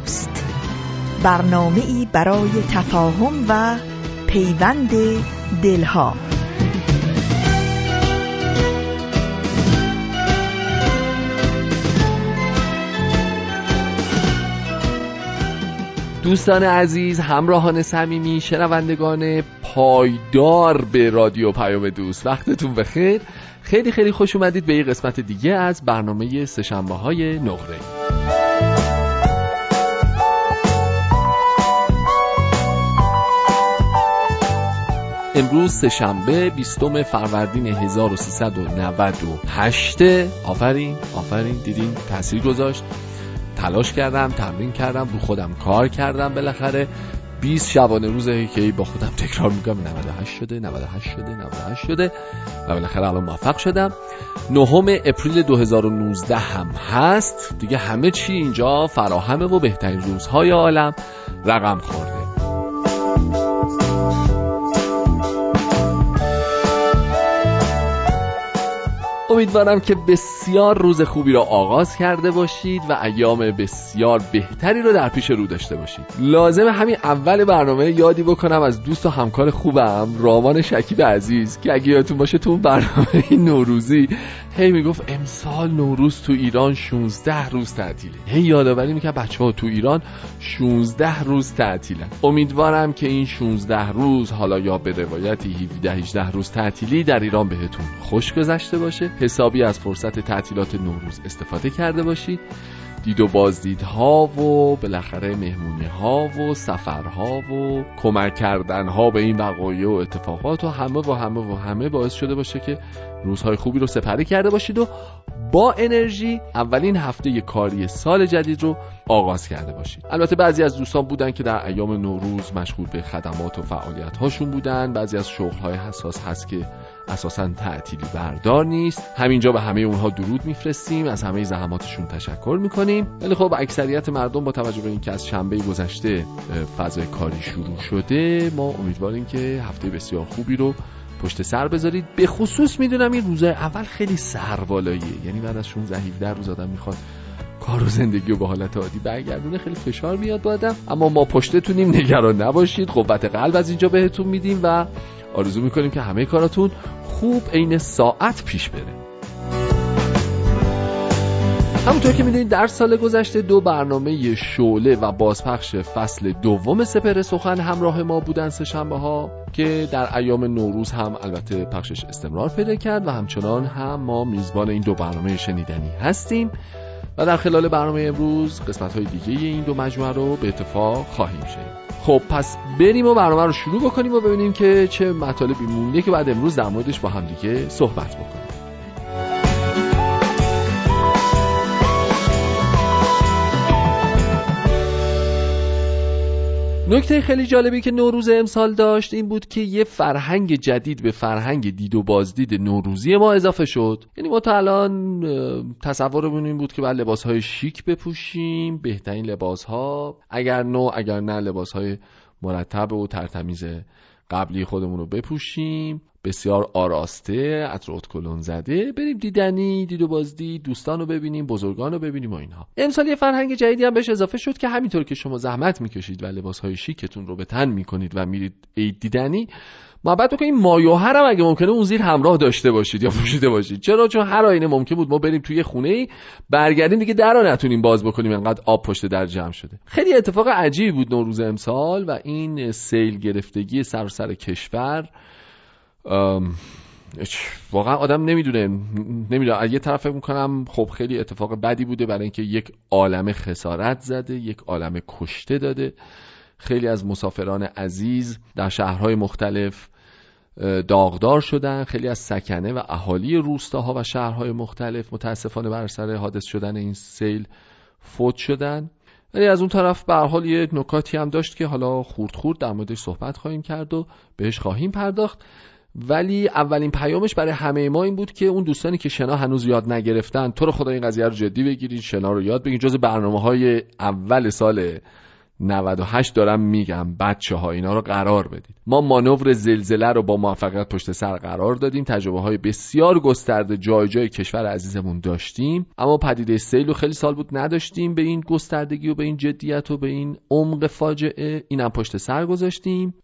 دوست. برنامه ای برای تفاهم و پیوند دلها. دوستان عزیز همراهان صمیمی شنوندگان پایدار به رادیو پیام دوست. وقتتون بخیر. خیلی خیلی خوش اومدید به یه قسمت دیگه از برنامه سشنبه های نقره. امروز سهشنبه 20 فروردین 1398 آفرین آفرین دیدین تاثیر گذاشت. تلاش کردم تمرین کردم رو خودم کار کردم بالاخره. 20 شبانه روزه که با خودم تکرار میگم 98 شده 98 شده 98 شده. و بالاخره الان موفق شدم. نهم اپریل 2019 هم هست. دیگه همه چی اینجا فراهمه و بهترین روزهای عالم. رقم خورده. امیدوارم که بسیار روز خوبی را آغاز کرده باشید و ایام بسیار بهتری رو در پیش رو داشته باشید. لازم همین اول برنامه یادی بکنم از دوست و همکار خوبم رامان شکیب عزیز که اگه یادتون باشه تو برنامه نوروزی هی می‌گفت امسال نوروز تو ایران 16 روز تعطیله. هی یادآوری می‌کنه بچه ها تو ایران 16 روز تعطیلن. امیدوارم که این 16 روز حالا یا به روایتی 17 18 روز تعطیلی در ایران بهتون خوش گذشته باشه. حسابی از فرصت تعطیلات نوروز استفاده کرده باشید. دید و بازدیدها و بالاخره مهمونی ها و سفرها و کمک کردن ها به این وقایع و اتفاقات و همه و همه و همه باعث شده باشه که روزهای خوبی رو سپری کرده باشید و با انرژی اولین هفته کاری سال جدید رو آغاز کرده باشید. البته بعضی از دوستان بودن که در ایام نوروز مشغول به خدمات و فعالیت هاشون بودن. بعضی از شغل های حساس هست که اساسا تعطیلی بردار نیست. همینجا به همه اونها درود میفرستیم. از همه زحماتشون تشکر می‌کنیم. ولی خب اکثریت مردم با توجه به اینکه از شنبه گذشته فضای کاری شروع شده ما امیدواریم که هفته بسیار خوبی رو پشت سر بذارید. به خصوص می‌دونم این روزای اول خیلی سربالاییه. یعنی بعد از 16 17 روز آدم می‌خواد کار و زندگی و به حالت عادی برگردونه خیلی فشار میاد با اما ما پشتتونیم نگران نباشید. قوت قلب از اینجا بهتون میدیم و آرزو می‌کنیم که همه کاراتون خوب عین ساعت پیش بره. همونطور که می‌دونید در سال گذشته دو برنامه شعله و بازپخش فصل دوم سپر سخن همراه ما بودن سه شنبه ها که در ایام نوروز هم البته پخشش استمرار پیدا کرد و همچنان هم ما میزبان این دو برنامه شنیدنی هستیم و در خلال برنامه امروز قسمت های دیگه این دو مجموعه رو به اتفاق خواهیم شنید. خب پس بریم و برنامه رو شروع بکنیم و ببینیم که چه مطالبی مونده که بعد امروز در موردش با هم دیگه صحبت بکنیم. نکته خیلی جالبی که نوروز امسال داشت این بود که یه فرهنگ جدید به فرهنگ دید و بازدید نوروزی ما اضافه شد. یعنی ما تا الان تصورمون این بود که بعد لباس های شیک بپوشیم بهترین لباس ها اگر نو اگر نه لباس های مرتب و ترتمیز قبلی خودمون رو بپوشیم. بسیار آراسته عطر کلون زده. بریم دیدنی دید و بازدید دوستان رو ببینیم بزرگان رو ببینیم و اینها. امسال یه فرهنگ جدیدی هم بهش اضافه شد که همینطور که شما زحمت می‌کشید و لباس های شیکتون رو به تن می‌کنید و میرید عید دیدنی محبت بکنید مایوهر هم اگه ممکنه اون زیر همراه داشته باشید یا پوشیده باشید. چرا؟ چون هر آینه ممکن بود ما بریم توی خونه ای برگردیم دیگه در رو نتونیم باز بکنیم انقدر آب پشت در جمع شده. خیلی اتفاق عجیبی بود نوروز امسال و این سیل گرفتگی سر سر کشور. واقعا آدم نمی‌دونه. نمی‌دونه. از یه طرف فکر می‌کنم خب خیلی اتفاق بدی بوده برای اینکه یک عالم خسارت زده یک عالم کشته داده. خیلی از مسافران عزیز در شهرهای مختلف داغدار شدن. خیلی از سکنه و اهالی روستاها و شهرهای مختلف متاسفانه بر سر حادث شدن این سیل فوت شدن. ولی از اون طرف به حال یه نکاتی هم داشت که حالا خورد خورد در موردش صحبت خواهیم کرد و بهش خواهیم پرداخت. ولی اولین پیامش برای همه ما این بود که اون دوستانی که شنا هنوز یاد نگرفتن تو رو خدا این قضیه رو جدی بگیرید شنا رو یاد بگیرید جز برنامه های اول سال 98 دارم میگم بچه ها اینا رو قرار بدید ما مانور زلزله رو با موفقیت پشت سر قرار دادیم. تجربه های بسیار گسترده جای جای کشور عزیزمون داشتیم. اما پدیده سیل رو خیلی سال بود نداشتیم به این گستردگی و به این جدیت و به این عمق فاجعه. اینم پشت سر گذاشتیم.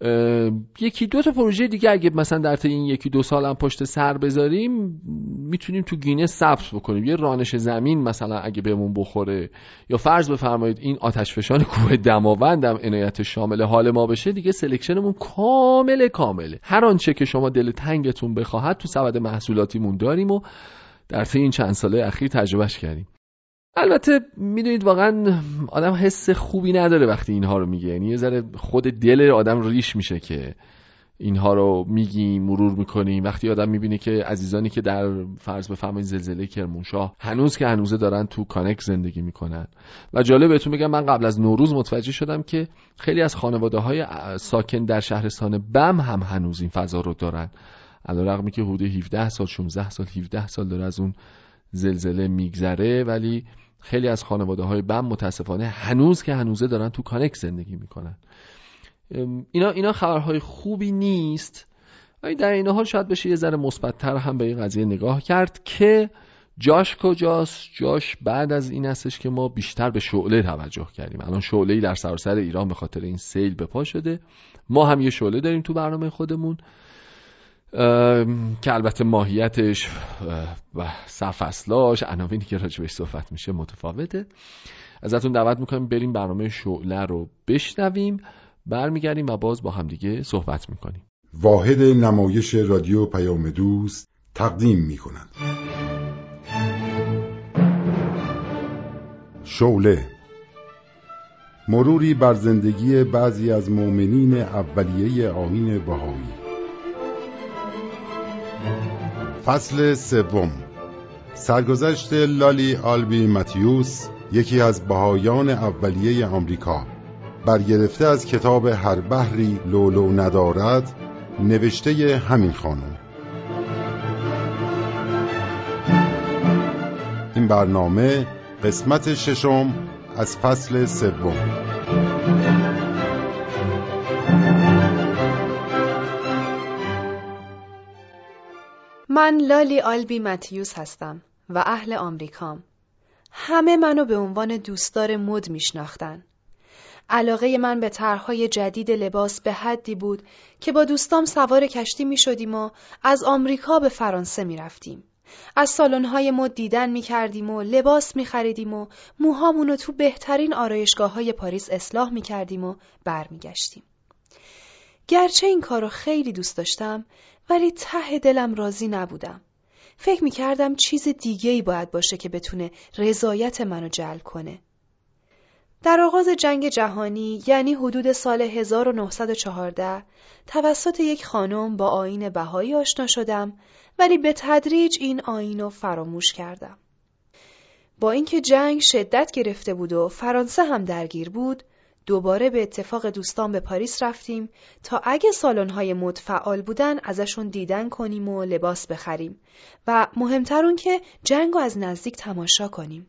یکی دو تا پروژه دیگه اگه مثلا در این یکی دو سال هم پشت سر بذاریم می‌تونیم تو گینه ثبت بکنیم. یه رانش زمین مثلا اگه بهمون بخوره. یا فرض بفرمایید این آتش فشان کوه دم دماوندم عنایت شامل حال ما بشه دیگه سلکشنمون کامل کامله هر آنچه که شما دل تنگتون بخواهد تو سبد محصولاتیمون داریم و در طی این چند ساله اخیر تجربهش کردیم. البته می‌دونید واقعا آدم حس خوبی نداره وقتی اینها رو میگه. یعنی یه ذره خود دل آدم ریش میشه که اینها رو میگیم مرور می‌کنیم. وقتی آدم می‌بینه که عزیزانی که در فرض بفرمایید زلزله کرمانشاه هنوز که هنوزه دارن تو کانک زندگی می‌کنن. و جالب بهتون میگم من قبل از نوروز متوجه شدم که خیلی از خانواده های ساکن در شهرستان بم هم هنوز این فضا رو دارن. علیرغمی که حدود 17 سال 16 سال 17 سال داره از اون زلزله میگذره. ولی خیلی از خانواده های بم متاسفانه هنوز که هنوزه دارن تو کانک زندگی می‌کنن. اینا اینا خبرهای خوبی نیست. ولی در این حال شاید بشه یه ذره مثبتتر هم به این قضیه نگاه کرد که جاش کجاست؟ جاش بعد از این هستش که ما بیشتر به شعله توجه کردیم. الان شعله ای در سراسر ایران به خاطر این سیل به پا شده. ما هم یه شعله داریم تو برنامه خودمون که البته ماهیتش و سرفصلاش عناوینی که راجبش صحبت میشه متفاوته. ازتون دعوت می‌کنیم بریم برنامه شعله رو بشنویم. برمیگردیم و باز با همدیگه صحبت می‌کنیم. واحد نمایش رادیو پیام دوست تقدیم می‌کند. شوله مروری بر زندگی بعضی از مؤمنین اولیه آین بهایی. فصل سوم سرگذشت لالی آلبی متیوس یکی از بهایان اولیه آمریکا. برگرفته از کتاب هر بحری لولو ندارد نوشته همین خانم این برنامه قسمت ششم از فصل سوم من لالی آلبی متیوس هستم و اهل آمریکام. همه منو به عنوان دوستدار مد میشناختن. علاقه من به طرحهای جدید لباس به حدی بود که با دوستام سوار کشتی می شدیم و از آمریکا به فرانسه می رفتیم. از سالن‌های مد دیدن می کردیم و لباس می خریدیم و موهامونو تو بهترین آرایشگاه های پاریس اصلاح می کردیم و برمیگشتیم. گرچه این کارو خیلی دوست داشتم ولی ته دلم راضی نبودم. فکر می کردم چیز دیگه ای باید باشه که بتونه رضایت منو جلب کنه. در آغاز جنگ جهانی یعنی حدود سال 1914 توسط یک خانم با آین بهایی آشنا شدم ولی به تدریج این آین رو فراموش کردم. با اینکه جنگ شدت گرفته بود و فرانسه هم درگیر بود دوباره به اتفاق دوستان به پاریس رفتیم تا اگه سالن‌های مد فعال بودن ازشون دیدن کنیم و لباس بخریم و مهمتر اون که جنگ رو از نزدیک تماشا کنیم.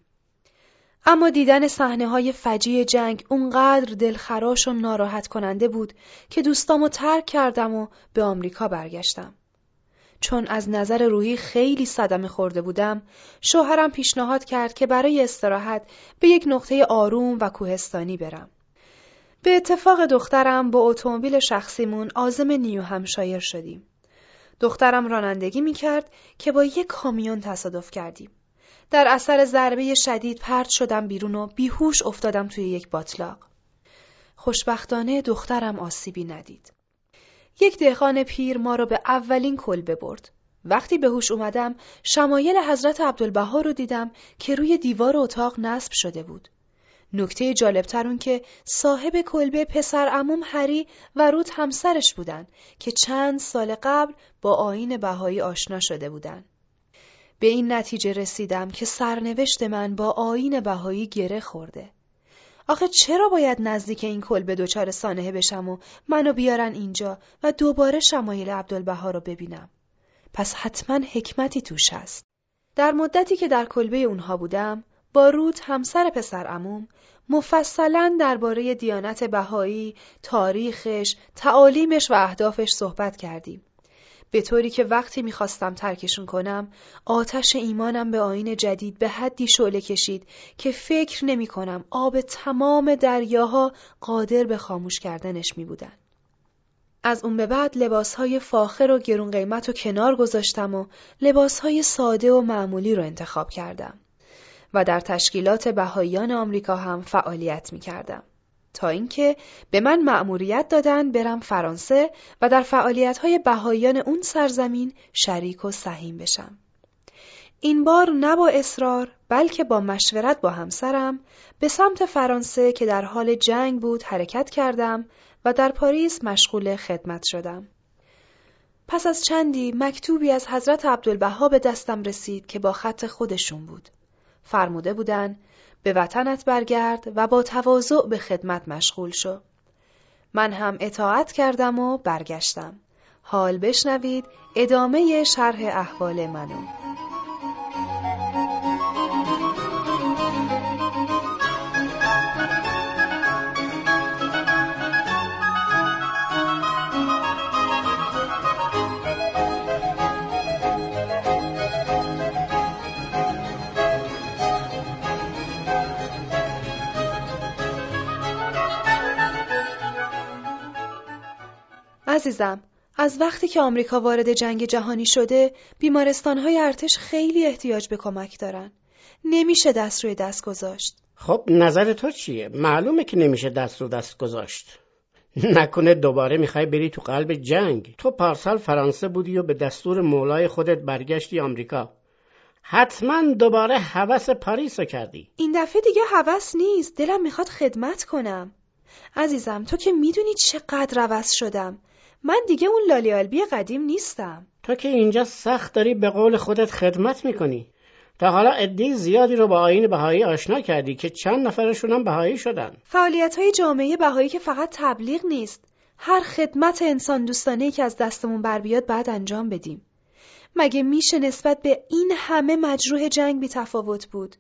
اما دیدن صحنه های فجی جنگ اونقدر دلخراش و ناراحت کننده بود که دوستامو ترک کردم و به آمریکا برگشتم. چون از نظر روحی خیلی صدمه خورده بودم، شوهرم پیشنهاد کرد که برای استراحت به یک نقطه آروم و کوهستانی برم. به اتفاق دخترم با اتومبیل شخصیمون آزم نیو همشایر شدیم. دخترم رانندگی می کرد که با یک کامیون تصادف کردیم. در اثر ضربه شدید پرت شدم بیرون و بیهوش افتادم توی یک باطلاق. خوشبختانه دخترم آسیبی ندید. یک دهقان پیر ما را به اولین کلبه برد. وقتی به هوش اومدم شمایل حضرت عبدالبها رو دیدم که روی دیوار اتاق نصب شده بود. نکته جالبتر اون که صاحب کلبه پسر اموم هری و رود همسرش بودن که چند سال قبل با آین بهایی آشنا شده بودن. به این نتیجه رسیدم که سرنوشت من با آین بهایی گره خورده. آخه چرا باید نزدیک این کلبه دچار سانحه بشم و منو بیارن اینجا و دوباره شمایل عبدالبها رو ببینم؟ پس حتما حکمتی توش هست. در مدتی که در کلبه اونها بودم، با رود همسر پسر اموم مفصلا درباره دیانت بهایی، تاریخش، تعالیمش و اهدافش صحبت کردیم. به طوری که وقتی می‌خواستم ترکشون کنم آتش ایمانم به آین جدید به حدی شعله کشید که فکر نمی کنم آب تمام دریاها قادر به خاموش کردنش می بودن. از اون به بعد لباسهای فاخر و گرون قیمت و کنار گذاشتم و لباسهای ساده و معمولی رو انتخاب کردم و در تشکیلات بهاییان آمریکا هم فعالیت می کردم. تا اینکه به من مأموریت دادن برم فرانسه و در فعالیت‌های بهاییان اون سرزمین شریک و سهیم بشم. این بار نه با اصرار بلکه با مشورت با همسرم به سمت فرانسه که در حال جنگ بود حرکت کردم و در پاریس مشغول خدمت شدم. پس از چندی مکتوبی از حضرت عبدالبها به دستم رسید که با خط خودشون بود. فرموده بودن به وطنت برگرد و با تواضع به خدمت مشغول شو. من هم اطاعت کردم و برگشتم. حال بشنوید ادامه شرح احوال منو. عزیزم از وقتی که آمریکا وارد جنگ جهانی شده بیمارستانهای ارتش خیلی احتیاج به کمک دارن. نمیشه دست روی دست گذاشت. خب نظر تو چیه؟ معلومه که نمیشه دست رو دست گذاشت. نکنه دوباره می‌خوای بری تو قلب جنگ. تو پارسال فرانسه بودی و به دستور مولای خودت برگشتی آمریکا. حتما دوباره هوس پاریس رو کردی. این دفعه دیگه هوس نیست. دلم می‌خواد خدمت کنم. عزیزم تو که می‌دونی چقدر روس شدم. من دیگه اون لالی آلبی قدیم نیستم. تو که اینجا سخت داری به قول خودت خدمت می‌کنی. تا حالا عده زیادی رو با آین بهایی آشنا کردی که چند نفرشون هم بهایی شدن. فعالیت های جامعه بهایی که فقط تبلیغ نیست. هر خدمت انسان دوستانه که از دستمون بر بیاد بعد انجام بدیم. مگه میشه نسبت به این همه مجروح جنگ بی تفاوت بود؟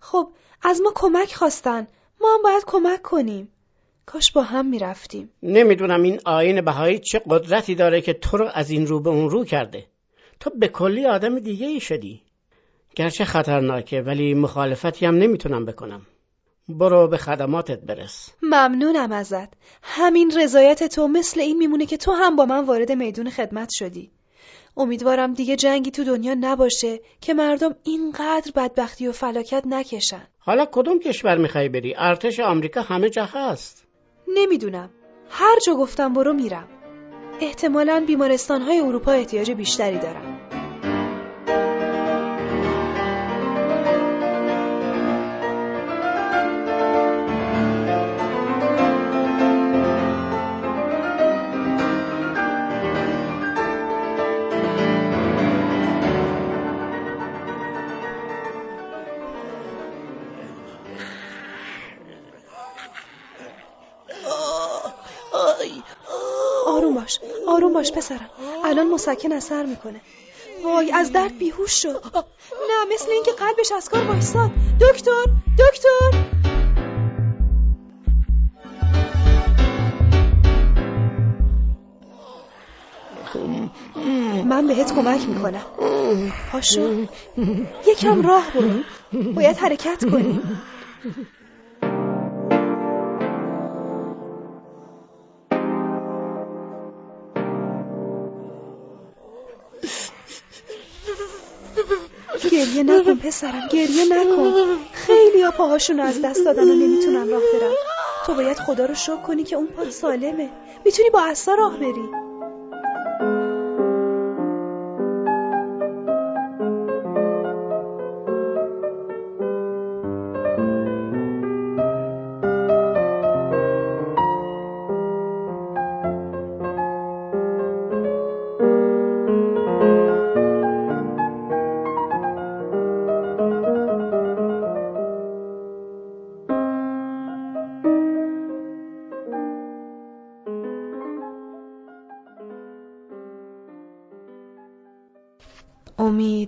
خب از ما کمک خواستن. ما هم باید کمک کنیم. کاش با هم می‌رفتیم. نمی‌دونم این آین بهایی چه قدرتی داره که تو رو از این رو به اون رو کرده. تو به کلی آدم دیگه ای شدی. گرچه خطرناکه ولی مخالفتی هم نمی‌تونم بکنم. برو به خدماتت برس. ممنونم ازت. همین رضایت تو مثل این میمونه که تو هم با من وارد میدون خدمت شدی. امیدوارم دیگه جنگی تو دنیا نباشه که مردم اینقدر بدبختی و فلاکت نکشن. حالا کدوم کشور می‌خوای بری؟ ارتش آمریکا همه جا هست. نمی‌دونم. هر جا گفتم برو میرم. احتمالا بیمارستان های اروپا احتیاج بیشتری دارن آروم باش پسرم. الان مسکن اثر می‌کنه. وای از درد بیهوش شد نه مثل اینکه قلبش از کار وایساد. دکتر دکتر! من بهت کمک می‌کنم. پاشو. یکم راه برو. باید حرکت کنی. گریه نکن پسرم گریه نکن. خیلی ها پاهاشون از دست دادن و نمی‌تونن راه برن. تو باید خدا رو شکر کنی که اون پا سالمه. می‌تونی با اصلا راه بری.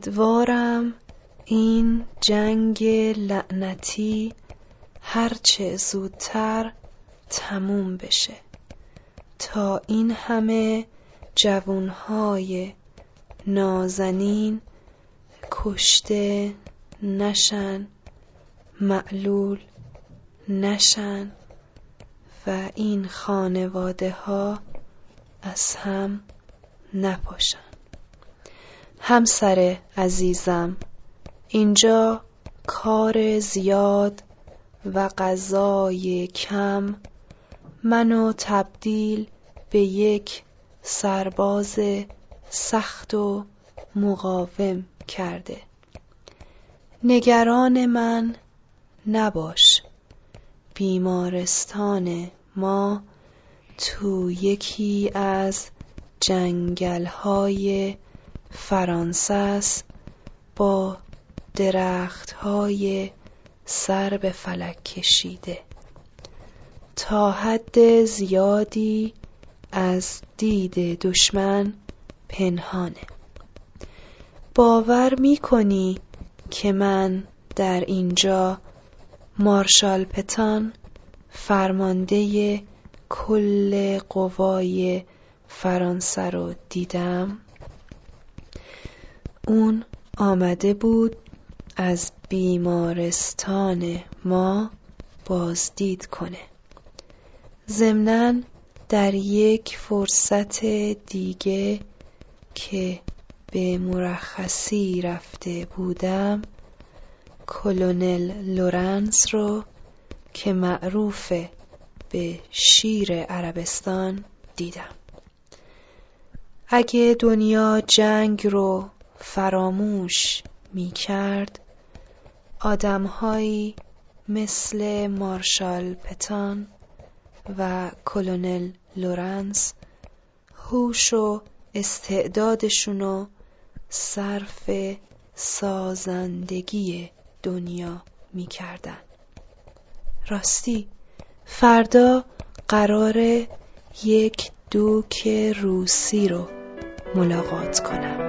امیدوارم این جنگ لعنتی هرچه زودتر تموم بشه. تا این همه جوونهای نازنین کشته نشن معلول نشن و این خانواده ها از هم نپاشن. همسر عزیزم اینجا کار زیاد و غذای کم منو تبدیل به یک سرباز سخت و مقاوم کرده. نگران من نباش بیمارستان ما تو یکی از جنگلهای فرانسه است با درختهای سر به فلک کشیده. تا حد زیادی از دید دشمن پنهانه. باور می کنی که من در اینجا مارشال پتان فرمانده کل قوای فرانسه رو دیدم؟ اون آمده بود از بیمارستان ما بازدید کنه. ضمنا در یک فرصت دیگه که به مرخصی رفته بودم کلونل لورنس رو که معروف به شیر عربستان دیدم. اگه دنیا جنگ رو فراموش می کرد آدمهایی مثل مارشال پتان و کلونل لورنس هوش و استعدادشونو صرف سازندگی دنیا می‌کردن. راستی فردا قرار یک دوک روسی رو ملاقات کنم.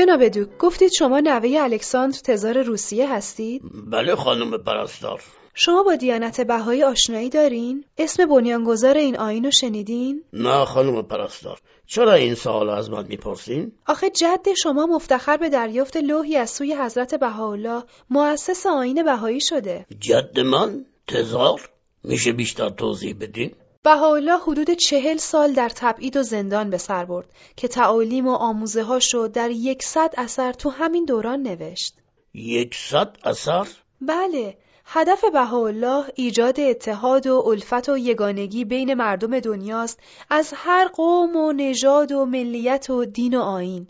جناب دوک گفتید شما نوه الکساندر تزار روسیه هستید؟ بله خانم پرستار شما با دیانت بهایی آشنایی دارین؟ اسم بنیانگذار این آین رو شنیدین؟ نه خانم پرستار چرا این سوال از من می‌پرسین؟ آخه جد شما مفتخر به دریافت لوحی از سوی حضرت بهاءالله مؤسس آین بهایی شده جد من؟ تزار؟ میشه بیشتر توضیح بدین؟ بهاءالله حدود چهل سال در تبعید و زندان به سر برد که تعالیم و آموزه هاشو در یکصد اثر تو همین دوران نوشت. یکصد اثر؟ بله، هدف بهاءالله ایجاد اتحاد و الفت و یگانگی بین مردم دنیاست از هر قوم و نژاد و ملیت و دین و آین.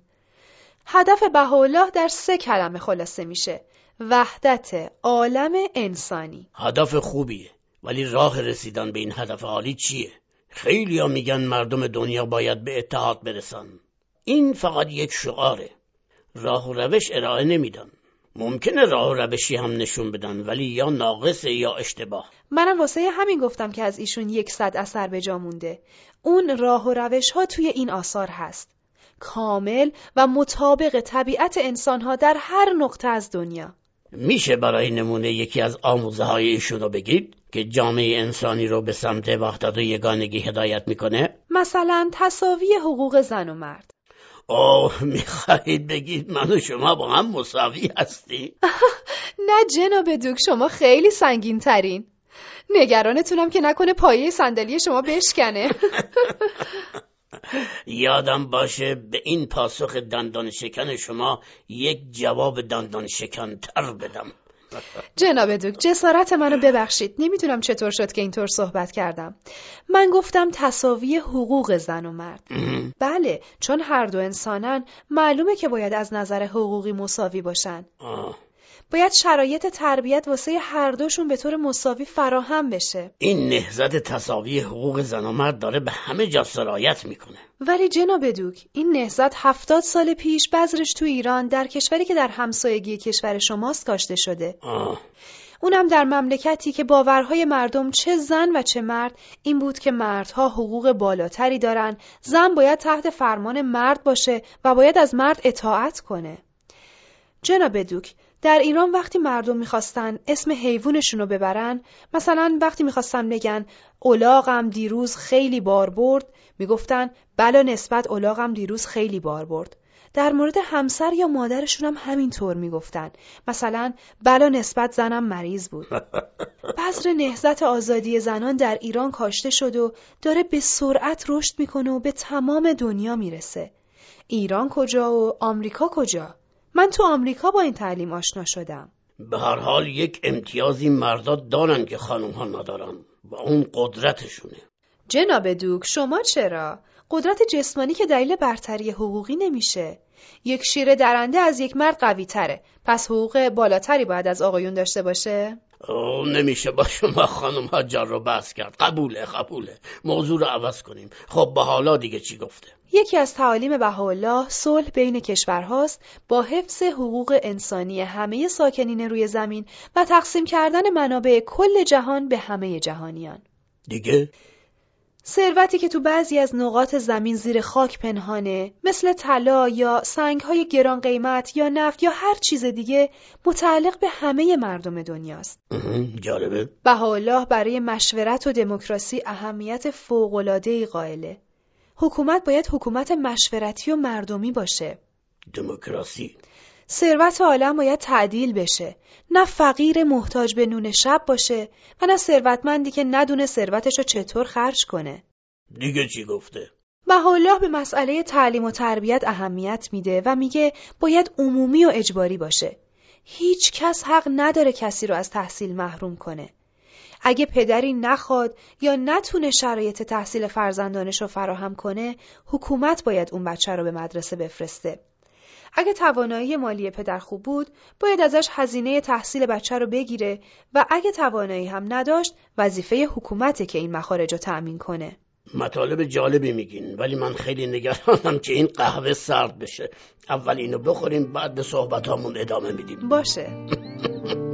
هدف بهاءالله در سه کلمه خلاصه میشه: وحدت عالم انسانی. هدف خوبیه. ولی راه رسیدن به این هدف عالی چیه؟ خیلی ها میگن مردم دنیا باید به اتحاد برسن. این فقط یک شعاره. راه و روش ارائه نمیدن. ممکنه راه و روشی هم نشون بدن ولی یا ناقصه یا اشتباه. منم واسه همین گفتم که از ایشون یک صد اثر به جا مونده. اون راه و روش ها توی این آثار هست. کامل و مطابق طبیعت انسان ها در هر نقطه از دنیا. میشه برای نمونه یکی از آموزه های ایشون رو بگید که جامعه انسانی رو به سمت وحدت و یگانگی هدایت می‌کنه؟ مثلا تصاوی حقوق زن و مرد اوه می‌خواهید بگید من و شما با هم مساوی هستی؟ نه جناب دوک شما خیلی سنگین ترین نگرانتونم که نکنه پایه صندلی شما بشکنه یادم باشه به این پاسخ دندان شکن شما یک جواب دندان شکن تر بدم جناب دوک جسارت منو ببخشید. نمی‌دونم چطور شد که اینطور صحبت کردم. من گفتم تصاوی حقوق زن و مرد. بله چون هر دو انسانن معلومه که باید از نظر حقوقی مساوی باشن. باید شرایط تربیت واسه هر دوشون به طور مساوی فراهم بشه. این نهزت تصاوی حقوق زن و مرد داره به همه جا سرایت می‌کنه. ولی جناب دوک این نهزت هفتاد سال پیش بذرش تو ایران در کشوری که در همسایگی کشور شماست کاشته شده. آه. اونم در مملکتی که باورهای مردم چه زن و چه مرد این بود که مردها حقوق بالاتری دارن. زن باید تحت فرمان مرد باشه و باید از مرد اطاعت کنه. جناب دوک در ایران وقتی مردم می‌خواستن اسم حیوانشون رو ببرن مثلا وقتی می‌خواستن بگن اولاغم دیروز خیلی بار برد می‌گفتن بلا نسبت اولاغم دیروز خیلی بار برد. در مورد همسر یا مادرشون هم همینطور می‌گفتن. مثلا بلا نسبت زنم مریض بود. بذر نهزت آزادی زنان در ایران کاشته شد و داره به سرعت رشد می‌کنه و به تمام دنیا می‌رسه. ایران کجا و آمریکا کجا؟ من تو آمریکا با این تعلیم آشنا شدم به هر حال یک امتیازی مردا دارن که خانم ها ندارن و اون قدرتشونه جناب دوک شما چرا؟ قدرت جسمانی که دلیل برتری حقوقی نمیشه یک شیر درنده از یک مرد قوی تره پس حقوق بالاتری باید از آقایون داشته باشه؟ نمیشه با شما خانم ها جر رو بحث کرد. قبوله قبوله. موضوع رو عوض کنیم. خب به حالا دیگه چی گفته؟ یکی از تعالیم بهاءالله صلح بین کشورهاست با حفظ حقوق انسانی همه ساکنین روی زمین و تقسیم کردن منابع کل جهان به همه جهانیان. دیگه؟ ثروتی که تو بعضی از نقاط زمین زیر خاک پنهانه مثل طلا یا سنگهای گران قیمت یا نفت یا هر چیز دیگه متعلق به همه مردم دنیاست. جالبه. بهاءالله برای مشورت و دموکراسی اهمیت فوق‌العاده‌ای قائله. حکومت باید حکومت مشورتی و مردمی باشه. دموکراسی. ثروت عالم باید تعدیل بشه. نه فقیر محتاج به نون شب باشه و نه ثروتمندی که ندونه ثروتش رو چطور خرج کنه. دیگه چی گفته؟ بهاءالله به مسئله تعلیم و تربیت اهمیت میده و میگه باید عمومی و اجباری باشه. هیچ کس حق نداره کسی رو از تحصیل محروم کنه. اگه پدری نخواد یا نتونه شرایط تحصیل فرزندانش رو فراهم کنه حکومت باید اون بچه رو به مدرسه بفرسته. اگه توانایی مالی پدر خوب بود باید ازش هزینه تحصیل بچه رو بگیره و اگه توانایی هم نداشت وظیفه حکومته که این مخارج رو تأمین کنه. مطالب جالبی میگین ولی من خیلی نگرانم که این قهوه سرد بشه. اول اینو بخوریم بعد به صحبتامون ادامه میدیم. باشه.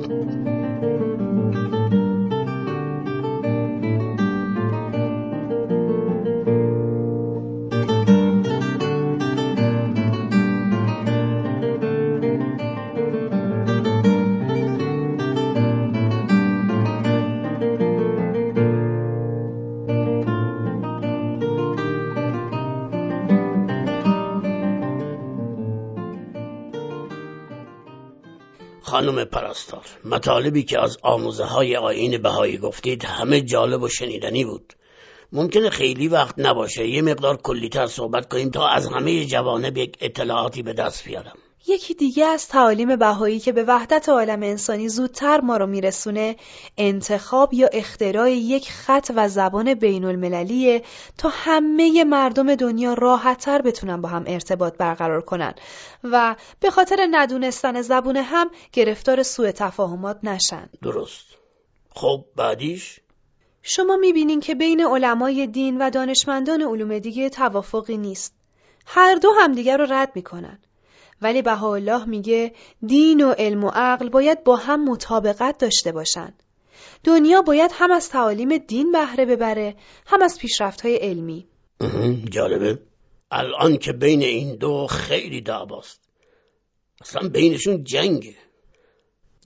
خانم پرستار مطالبی که از آموزه های آین بهایی گفتید همه جالب و شنیدنی بود. ممکنه خیلی وقت نباشه یه مقدار کلیتر صحبت کنیم تا از همه جوانب یک اطلاعاتی به دست بیارم. یکی دیگه از تعالیم بهایی که به وحدت عالم انسانی زودتر ما رو میرسونه انتخاب یا اختراع یک خط و زبان بین المللیه تا همه مردم دنیا راحتتر بتونن با هم ارتباط برقرار کنن و به خاطر ندونستن زبون هم گرفتار سوء تفاهمات نشن. درست. خب بعدیش؟ شما می‌بینین که بین علمای دین و دانشمندان علوم دیگه توافقی نیست. هر دو همدیگر رو رد می‌کنن. ولی بهاءالله میگه دین و علم و عقل باید با هم مطابقت داشته باشن. دنیا باید هم از تعالیم دین بهره ببره هم از پیشرفت‌های علمی. اه، جالبه الان که بین این دو خیلی دعواست اصلا بینشون جنگه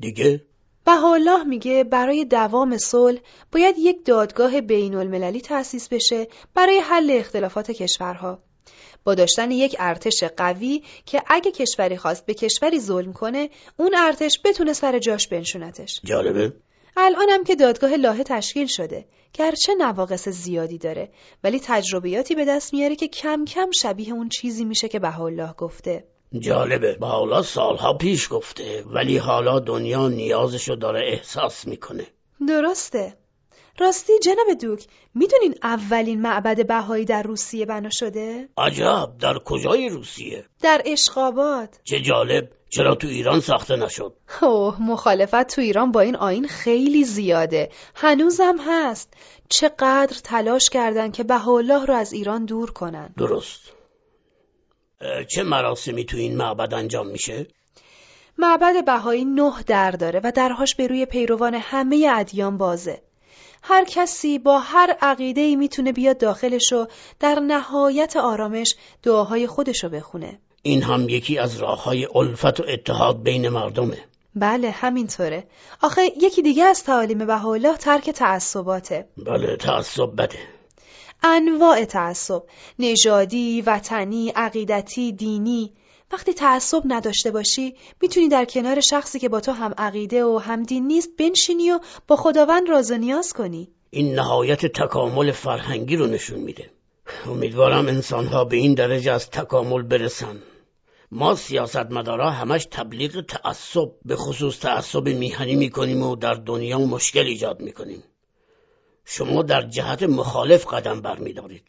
دیگه بهاءالله میگه برای دوام صلح باید یک دادگاه بین المللی تأسیس بشه برای حل اختلافات کشورها. با داشتن یک ارتش قوی که اگه کشوری خواست به کشوری ظلم کنه اون ارتش بتونه سر جاش بنشونتش. جالبه. الانم که دادگاه لاهه تشکیل شده. گرچه نواقص زیادی داره ولی تجربیاتی به دست میاره که کم کم شبیه اون چیزی میشه که بهاءالله گفته. جالبه. با حالا سالها پیش گفته ولی حالا دنیا نیازشو داره احساس می‌کنه. درسته. راستی جناب دوک می‌دونین اولین معبد بهایی در روسیه بنا شده؟ عجب در کجای روسیه؟ در اشقاباد چه جالب چرا تو ایران ساخته نشد؟ اوه مخالفت تو ایران با این آین خیلی زیاده. هنوزم هست. چقدر تلاش کردن که بهاءالله رو از ایران دور کنن. درست. چه مراسمی تو این معبد انجام میشه؟ معبد بهایی نه در داره و درهاش به روی پیروان همه ادیان بازه. هر کسی با هر عقیده ای می‌تونه بیاد داخلش و در نهایت آرامش دعاهای خودشو بخونه. این هم یکی از راه های الفت و اتحاد بین مردمه. بله همینطوره. آخه یکی دیگه از تعالیم بهاءالله ترک تعصباته. بله تعصب بده. انواع تعصب نژادی، وطنی، عقیدتی، دینی. وقتی تعصب نداشته باشی می‌تونی در کنار شخصی که با تو هم عقیده و هم دین نیست بنشینی و با خداوند راز و نیاز کنی. این نهایت تکامل فرهنگی رو نشون میده. امیدوارم انسانها به این درجه از تکامل برسن. ما سیاستمدارا همش تبلیغ تعصب به خصوص تعصب میهنی می‌کنیم و در دنیا مشکل ایجاد می‌کنیم. شما در جهت مخالف قدم برمیدارید.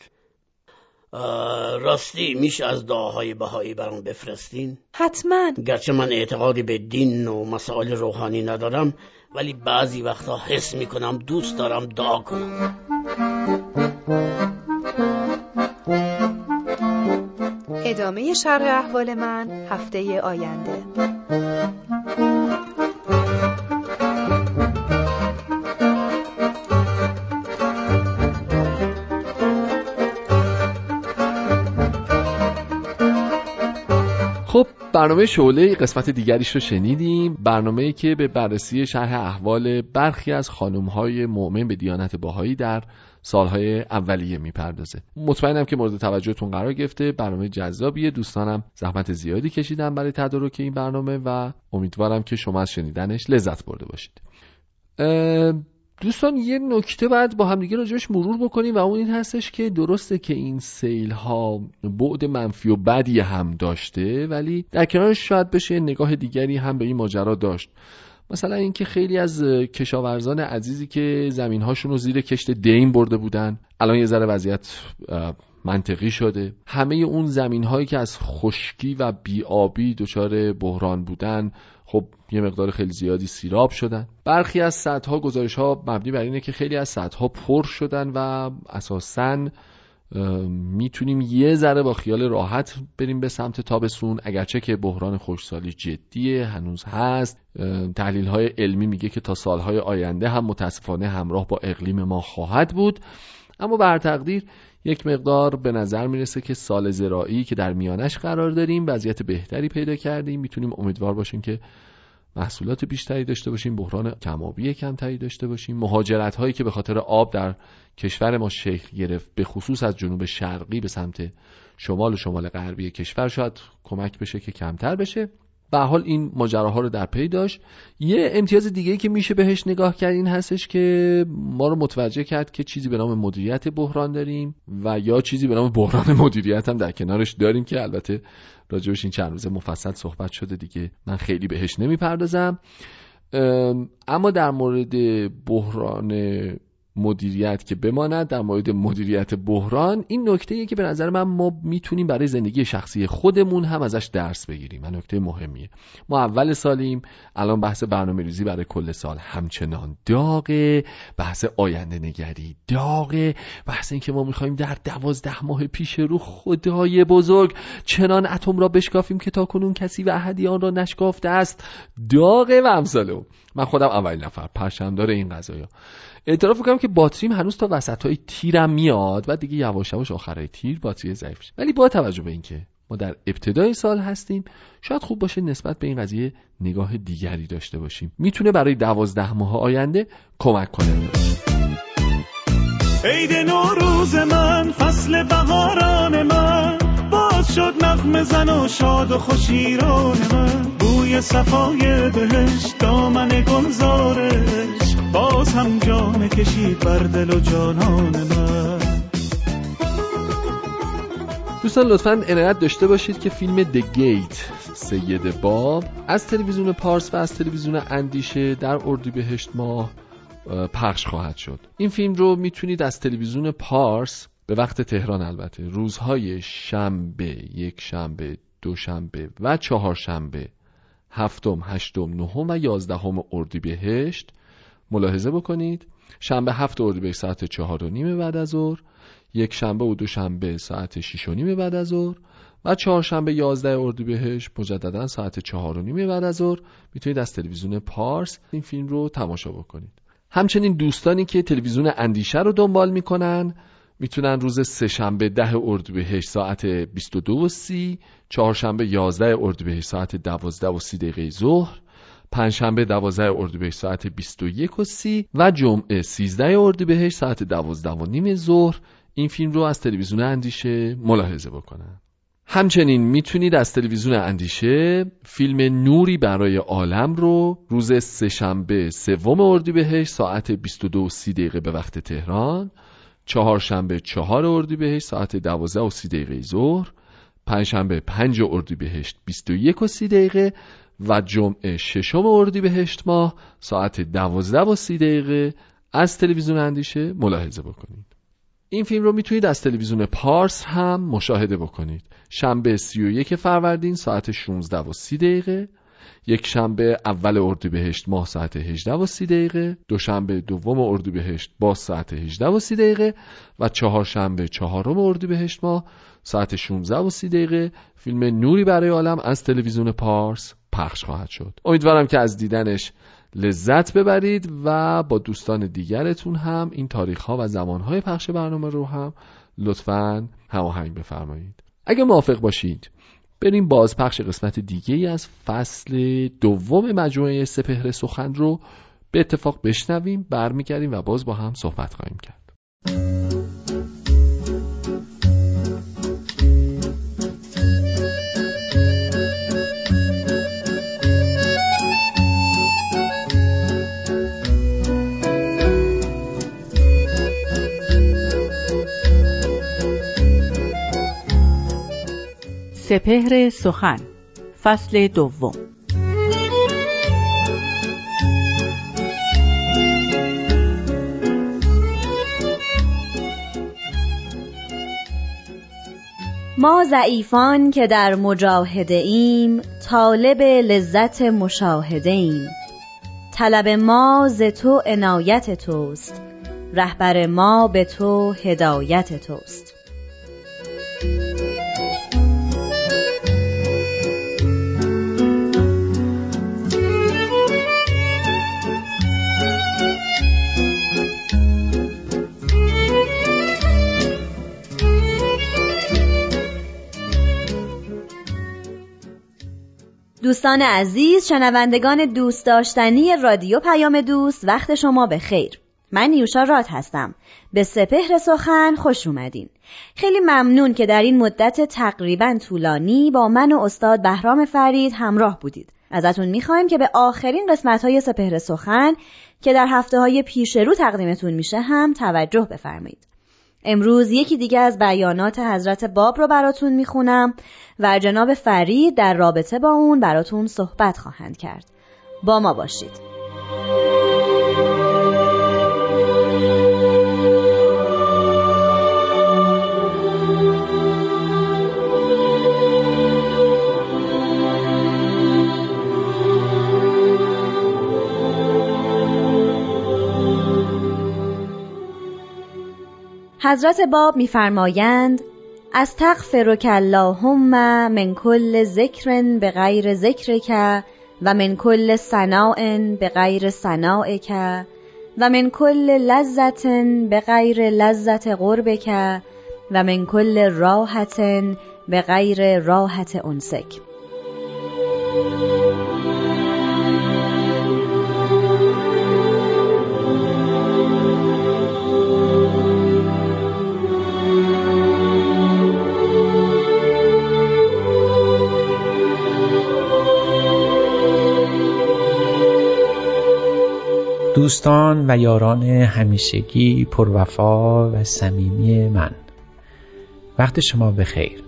راستی میشه از دعاهای بهایی برام بفرستین؟ حتما. گرچه من اعتقادی به دین و مسائل روحانی ندارم ولی بعضی وقتا حس می‌کنم دوست دارم دعا کنم. ادامه شرح احوال من هفته آینده. خب برنامه شعله قسمت دیگریش رو شنیدیم. برنامه که به بررسی شرح احوال برخی از خانمهای مؤمن به دیانت باهایی در سالهای اولیه می‌پردازه. مطمئنم که مورد توجهتون قرار گرفته. برنامه جذابیه. دوستانم زحمت زیادی کشیدن برای تدارک این برنامه و امیدوارم که شما از شنیدنش لذت برده باشید. دوستان یه نکته بعد با همدیگه راجبش مرور بکنیم و اون این هستش که درسته که این سیل ها بعد منفی و بدی هم داشته ولی در کنارش شاید بشه نگاه دیگری هم به این ماجرا داشت. مثلا اینکه خیلی از کشاورزان عزیزی که زمین هاشون رو زیر کشت دین برده بودن الان یه ذره وضعیت منطقی شده. همه اون زمین هایی که از خشکی و بیابی دچار بحران بودن یه مقدار خیلی زیادی سیراب شدن. برخی از سدها گزارش ها مبنی بر اینه که خیلی از سدها پر شدن و اساساً می‌تونیم یه ذره با خیال راحت بریم به سمت تابستون. اگرچه که بحران خوشسالی جدیه هنوز هست. تحلیل های علمی میگه که تا سالهای آینده هم متاسفانه همراه با اقلیم ما خواهد بود. اما بر تقدیر یک مقدار به نظر می‌رسه که سال زراعی که در میانش قرار داریم وضعیت بهتری پیدا کردیم. می‌تونیم امیدوار باشیم که محصولات بیشتری داشته باشیم بحران کمابی کمتری داشته باشیم. مهاجرت هایی که به خاطر آب در کشور ما شکل گرفت به خصوص از جنوب شرقی به سمت شمال و شمال غربی کشور شاید کمک بشه که کمتر بشه. به حال این ماجراها رو در پی داشت. یه امتیاز دیگه که میشه بهش نگاه کرد این هستش که ما رو متوجه کرد که چیزی به نام مدیریت بحران داریم و یا چیزی به نام بحران مدیریت هم در کنارش داریم که البته راجبش این چند روزه مفصل صحبت شده دیگه. من خیلی بهش نمی‌پردازم. اما در مورد بحران مدیریت که بماند در مورد مدیریت بحران. این نکته که به نظر من ما می‌تونیم برای زندگی شخصی خودمون هم ازش درس بگیریم. و نکته مهمیه. ما اول سالیم الان بحث برنامه ریزی برای کل سال همچنان داغه بحث آینده نگری داغه بحث این که ما می‌خوایم در دوازده ماه پیش رو خدای بزرگ چنان اتم را بشکافیم که تا کنون کسی و احدی آن را نشکافته است. داغه و امثال من خودم اولین نفر. پرچمدار این قضايا اعتراف کنم که باتریم هنوز تا وسط های تیرم میاد و دیگه یواش یواش آخرای تیر باتری ضعیف ولی با توجه به اینکه ما در ابتدای سال هستیم شاید خوب باشه نسبت به این قضیه نگاه دیگری داشته باشیم. می‌تونه برای دوازده ماه آینده کمک کنه. عید نوروز من فصل بهاران من. باز شد نغمه زن و شاد و خوشیران صفای بهش دامن گلزارش. باز هم جام کشید بر دل و جانان من. دوستان لطفا عنایت داشته باشید که فیلم The Gate سید باب از تلویزیون پارس و از تلویزیون اندیشه در اردیبهشت ماه پخش خواهد شد. این فیلم رو می‌تونید از تلویزیون پارس به وقت تهران البته روزهای شنبه یک شنبه دوشنبه و چهارشنبه هفتم، هشتم، نهم و یازدهم اردیبهشت. ملاحظه بکنید شنبه هفت اردیبهشت ساعت چهار و نیم بعد از ظهر یک شنبه و دوشنبه ساعت شیش و نیم بعد از ظهر و چهارشنبه 11 اردیبهشت مجددا ساعت چهار و نیم بعد از ظهر. می‌تونید از تلویزیون پارس این فیلم رو تماشا بکنید. همچنین دوستانی که تلویزیون اندیشه رو دنبال می‌کنن می‌تونن روز سهشنبه ده اردیبهشت ساعت 22 و 30 چهارشنبه 11 اردیبهشت ساعت 12 و 30 دقیقه ظهر پنجشنبه 12 اردیبهشت ساعت 21 و 30 و جمعه 13 اردیبهشت ساعت 12 و نیم ظهر. این فیلم رو از تلویزیون اندیشه ملاحظه بکنن همچنین می‌تونید از تلویزیون اندیشه فیلم نوری برای عالم رو روز سهشنبه سوم اردیبهشت ساعت 22 و 30 دقیقه به وقت تهران چهارشنبه چهار اردیبهشت ساعت 12 و 30 دقیقه ظهر پنجشنبه پنج اردیبهشت 21 و 30 دقیقه و جمعه ششم اردیبهشت ماه ساعت 12 و 30 دقیقه از تلویزیون اندیشه ملاحظه بکنید. این فیلم رو می‌تونید از تلویزیون پارس هم مشاهده بکنید. شنبه 31 فروردین ساعت 16 و 30 دقیقه یک شنبه اول اردیبهشت ماه ساعت 18 و 30 دقیقه دوشنبه دوم اردیبهشت با ساعت 18 و 30 دقیقه و چهارشنبه چهارم اردیبهشت ماه ساعت 16 و 30 دقیقه فیلم نوری برای عالم از تلویزیون پارس پخش خواهد شد. امیدوارم که از دیدنش لذت ببرید و با دوستان دیگرتون هم این تاریخ ها و زمان های پخش برنامه رو هم لطفا هماهنگ بفرمایید. اگه موافق باشید بریم بازپخش قسمت دیگه ای از فصل دوم مجموعه سپهر سخن رو به اتفاق بشنویم برمیگردیم و باز با هم صحبت خواهیم کرد. سپهر سخن فصل دوم. ما ضعیفان که در مجاهده ایم طالب لذت مشاهده ایم. طلب ما ز تو عنایت توست رهبر ما به تو هدایت توست. دوستان عزیز شنوندگان دوست داشتنی رادیو پیام دوست وقت شما به خیر. من نیوشا راد هستم. به سپهر سخن خوش اومدین. خیلی ممنون که در این مدت تقریبا طولانی با من و استاد بهرام فرید همراه بودید. ازتون می‌خوایم که به آخرین قسمت های سپهر سخن که در هفته های پیش رو تقدیمتون میشه هم توجه بفرمایید. امروز یکی دیگه از بیانات حضرت باب رو براتون می‌خونم. و جناب فرید در رابطه با اون براتون صحبت خواهند کرد. با ما باشید. حضرت باب میفرمایند از تغفرک اللهم من کل ذکر به غیر ذکرک و من کل سناء به غیر سنائک و من کل لذت به غیر لذت قربک و من کل راحت به غیر راحت انسک. دوستان و یاران همیشگی پروفا و صمیمی من. وقت شما بخیر.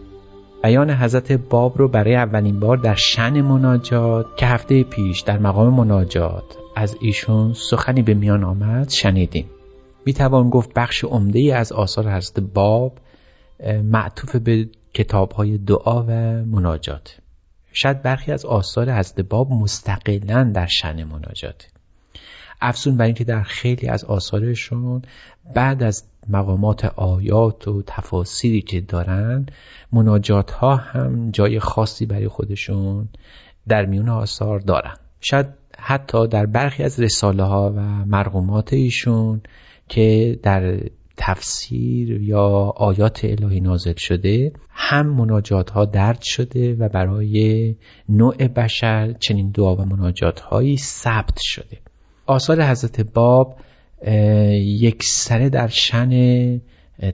بیان حضرت باب رو برای اولین بار در شن مناجات که هفته پیش در مقام مناجات از ایشون سخنی به میان آمد شنیدیم. می‌توان گفت بخش عمده ای از آثار حضرت باب معطوف به کتاب های دعا و مناجات. شاید برخی از آثار حضرت باب مستقلا در شن مناجاته افزون بر اینکه در خیلی از آثارشون بعد از مقامات آیات و تفاسیری که دارن مناجات ها هم جای خاصی برای خودشون در میون آثار دارن. شاید حتی در برخی از رساله ها و مرغومات ایشون که در تفسیر یا آیات الهی نازل شده هم مناجات ها درد شده و برای نوع بشر چنین دعا و مناجات هایی ثبت شده. آثار حضرت باب یک سره در شن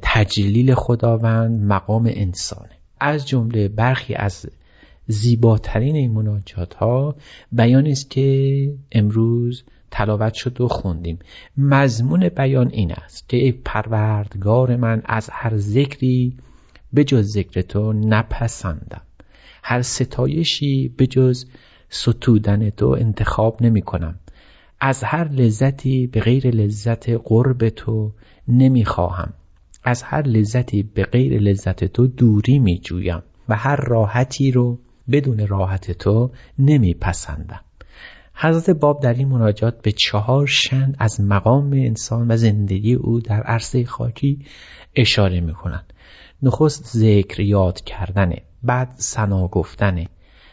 تجلیل خداوند مقام انسانه. از جمله برخی از زیباترین این مناجات ها بیان است که امروز تلاوت شد و خوندیم. مضمون بیان این است که ای پروردگار من از هر ذکری به جز ذکر تو نپسندم. هر ستایشی به جز ستودن تو انتخاب نمی کنم. از هر لذتی به غیر لذت قرب تو نمی خواهم از هر لذتی به غیر لذت تو دوری می جویم و هر راحتی رو بدون راحت تو نمی پسندم حضرت باب در این مناجات به چهار شن از مقام انسان و زندگی او در عرصه خاکی اشاره می کنند. نخست ذکر یاد کردنه بعد سنا گفتنه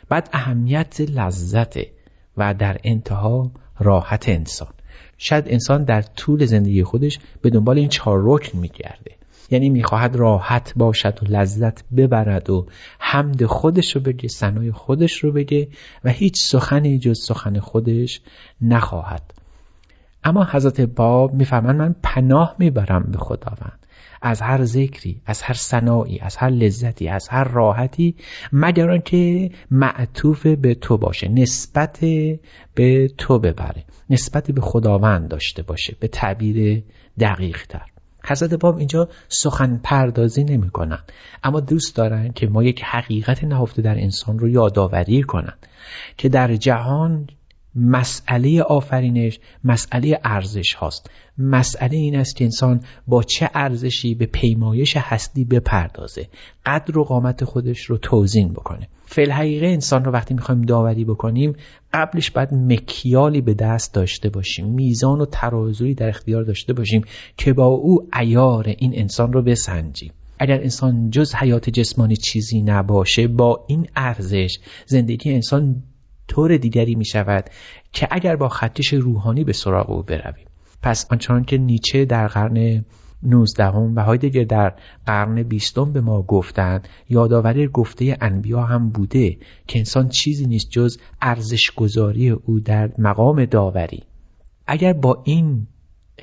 بعد اهمیت لذت و در انتها راحت انسان. شاید انسان در طول زندگی خودش به دنبال این چهار رکن میگرده. یعنی می‌خواهد راحت باشد و لذت ببرد و حمد خودش رو بگه سنای خودش رو بگه و هیچ سخنی جز سخن خودش نخواهد. اما حضرت باب میفرمند من پناه می‌برم به خداوند. از هر ذکری از هر سنایی از هر لذتی از هر راحتی مگر آنکه معطوف به تو باشه نسبت به تو ببره نسبت به خداوند داشته باشه به تعبیر دقیق تر حضرت باب اینجا سخن پردازی نمی کنن. اما دوست دارن که ما یک حقیقت نهفته در انسان رو یادآوری کنند که در جهان مسئله آفرینش مسئله ارزش هاست. مسئله این است که انسان با چه ارزشی به پیمایش هستی بپردازه. قدر و قامت خودش رو توزین بکنه. فل حقیقه انسان رو وقتی می‌خوایم داوری بکنیم قبلش باید مکیالی به دست داشته باشیم میزان و ترازوی در اختیار داشته باشیم که با او ایار این انسان رو بسنجیم. اگر انسان جز حیات جسمانی چیزی نباشه با این ارزش زندگی انسان طور دیگری می شود که اگر با خطش روحانی به سراغ او برویم. پس آنچنان که نیچه در قرن 19 و هایدگر در قرن بیستم به ما گفتند یادآوری گفته انبیا هم بوده که انسان چیزی نیست جز ارزش گذاری او در مقام داوری. اگر با این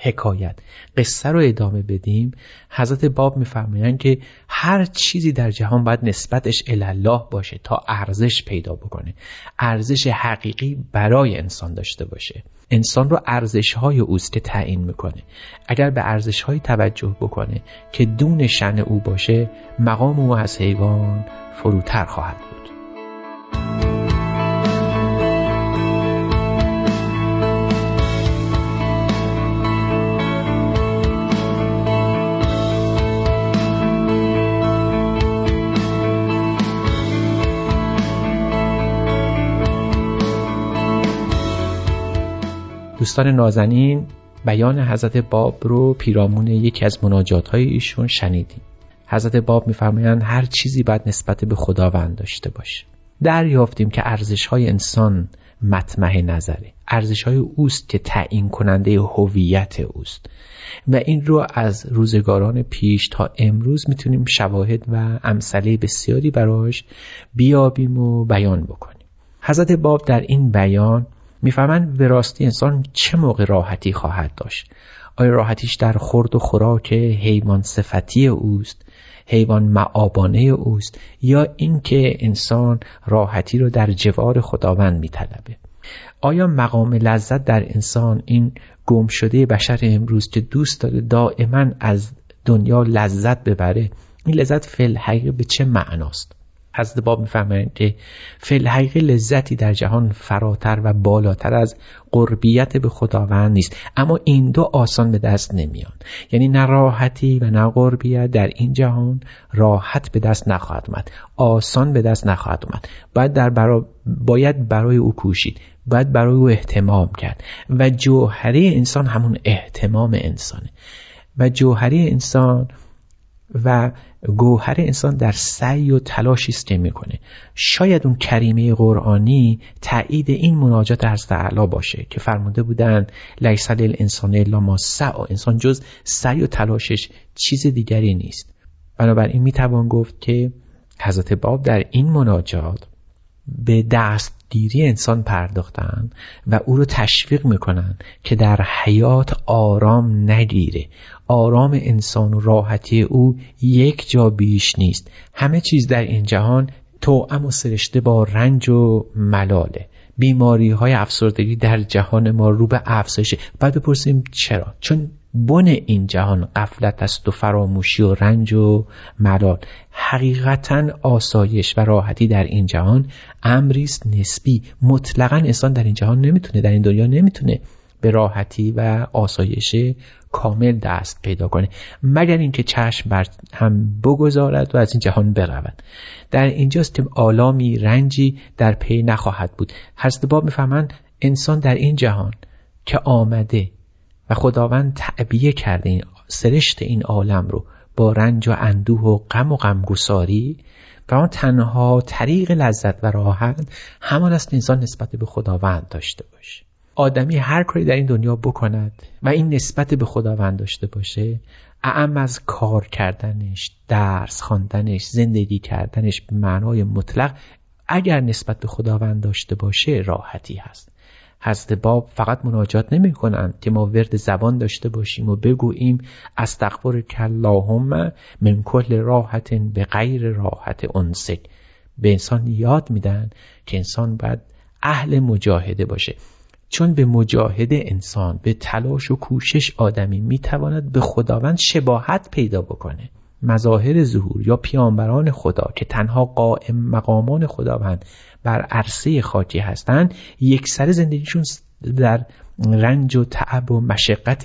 حکایت. قصه رو ادامه بدیم. حضرت باب میفرمایند که هر چیزی در جهان باید نسبتش الله باشه تا ارزش پیدا بکنه. ارزش حقیقی برای انسان داشته باشه. انسان رو ارزش های اوست که تعیین می‌کنه. اگر به ارزش های توجه بکنه که دون شن او باشه مقام او از حیوان فروتر خواهد بود. دوستان نازنین بیان حضرت باب رو پیرامون یکی از مناجات های ایشون شنیدیم. حضرت باب میفرمایند هر چیزی باید نسبت به خداوند داشته باشه. دریافتیم که ارزش های انسان مطمع نظره. ارزش های اوست که تعیین کننده هویت اوست. و این رو از روزگاران پیش تا امروز می‌تونیم شواهد و امثله بسیاری براش بیابیم و بیان بکنیم. حضرت باب در این بیان می‌فهمند به راستی انسان چه موقع راحتی خواهد داشت. آیا راحتیش در خورد و خوراک حیوان صفتی اوست حیوان معابانه اوست یا اینکه انسان راحتی رو در جوار خداوند میطلبه؟ آیا مقام لذت در انسان این گم شده بشر امروز که دوست داره دائما از دنیا لذت ببره این لذت فل به چه معناست؟ حضرت باب می‌فهمند که فی لذتی در جهان فراتر و بالاتر از قربیت به خداوند نیست. اما این دو آسان به دست نمیان. یعنی نه راحتی و نه قربیت در این جهان راحت به دست نخواهد اومد. آسان به دست نخواهد اومد. باید در برا... باید برای او کوشید. باید برای او احتمام کرد. و جوهره انسان همون احتمام انسانه. و جوهره انسان و گوهر انسان در سعی و تلاشی است که می‌کنه. شاید اون کریمه قرآنی تایید این مناجات از اعلا باشه که فرموده بودن لیس الانسان الا ما سعی. انسان جز سعی و تلاشش چیز دیگری نیست. بنابراین می‌توان گفت که حضرت باب در این مناجات به دستگیری انسان پرداختن و او رو تشویق می‌کنن که در حیات آرام نگیره. آرام انسان و راحتی او یک جا بیش نیست. همه چیز در این جهان توأم و سرشته با رنج و ملاله. بیماری های افسردگی در جهان ما رو به افزایشه. بعد بپرسیم چرا؟ چون بن این جهان قفلت است و فراموشی و رنج و ملال. حقیقتا آسایش و راحتی در این جهان امری است نسبی. مطلقا انسان در این جهان نمی‌تونه در این دنیا نمی‌تونه به راحتی و آسایش کامل دست پیدا کنه. مگر اینکه چشم بر هم بگذارد و از این جهان برود. در اینجاست که آلامی رنجی در پی نخواهد بود. حضرت باب می‌فهمند انسان در این جهان که آمده و خداوند تعبیه کرده این سرشت این عالم رو با رنج و اندوه و غم و غمگساری و آن تنها طریق لذت و راحت همان است انسان نسبت به خداوند داشته باشه. آدمی هر کاری در این دنیا بکند و این نسبت به خداوند داشته باشه اعم از کار کردنش درس خواندنش زندگی کردنش به معنای مطلق اگر نسبت به خداوند داشته باشه راحتی هست. حضرت باب فقط مناجات نمی کنند که ما ورد زبان داشته باشیم و بگوییم استغفر کلاهم من کل راحت به غیر راحت انسک به انسان یاد میدن که انسان باید اهل مجاهده باشه. چون به مجاهده انسان به تلاش و کوشش آدمی می‌تواند به خداوند شباهت پیدا بکنه. مظاهر ظهور یا پیامبران خدا که تنها قائم مقامان خداوند بر عرصه خاکی هستند یک سر زندگیشون در رنج و تعب و مشقت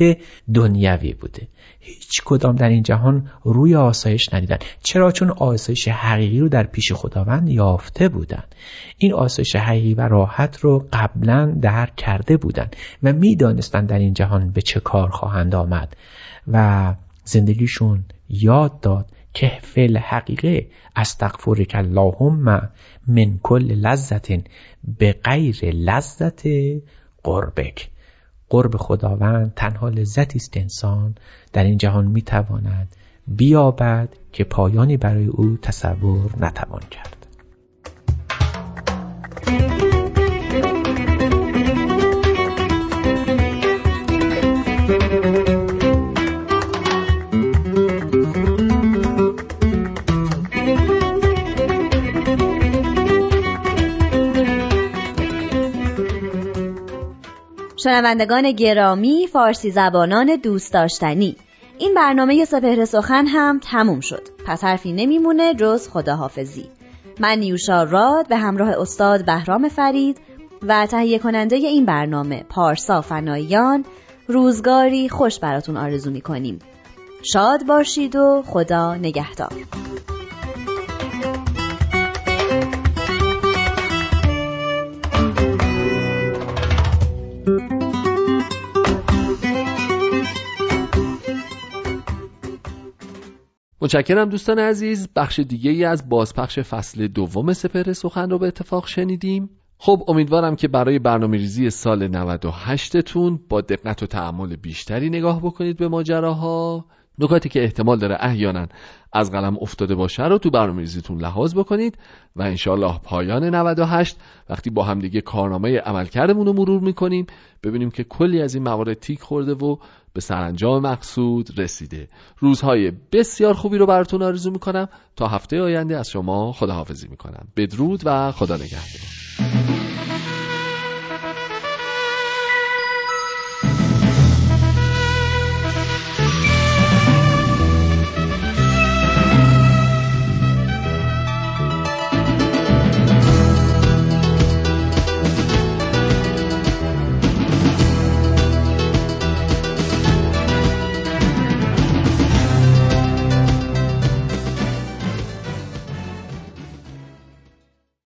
دنیوی بوده. هیچ کدام در این جهان روی آسایش ندیدن. چرا؟ چون آسایش حقیقی رو در پیش خداوند یافته بودن این آسایش حقیقی و راحت رو قبلا درک کرده بودن و می‌دانستن در این جهان به چه کار خواهند آمد و زندگیشون یاد داد که فعل حقیقه استغفرک اللهم من کل لذت به غیر لذت قربک. قرب خداوند تنها لذتی است انسان در این جهان می‌تواند بیابد که پایانی برای او تصور نتوان کرد. شنوندگان گرامی فارسی زبانان دوست داشتنی. این برنامه سپهر سخن هم تموم شد. پس حرفی نمیمونه جز خداحافظی. من نیوشا راد به همراه استاد بهرام فرید و تهیه کننده این برنامه پارسا فنایان روزگاری خوش براتون آرزو می‌کنیم. شاد باشید و خدا نگهدار. متشکرم دوستان عزیز. بخش دیگه ای از بازپخش فصل دوم سپر سخن رو به اتفاق شنیدیم. خب امیدوارم که برای برنامه ریزی سال 98 تون با دقت و تعمل بیشتری نگاه بکنید به ماجراها. نکاتی که احتمال داره احیانا از قلم افتاده باشه رو تو برنامه ریزیتون لحاظ بکنید و انشالله پایان 98 وقتی با هم دیگه کارنامه عملکردمون رو مرور می‌کنیم ببینیم که کلی از این موارد تیک خورده و به سرانجام مقصود رسیده. روزهای بسیار خوبی رو براتون آرزو می‌کنم. تا هفته آینده از شما خداحافظی می‌کنم. بدرود و خدا نگهدار.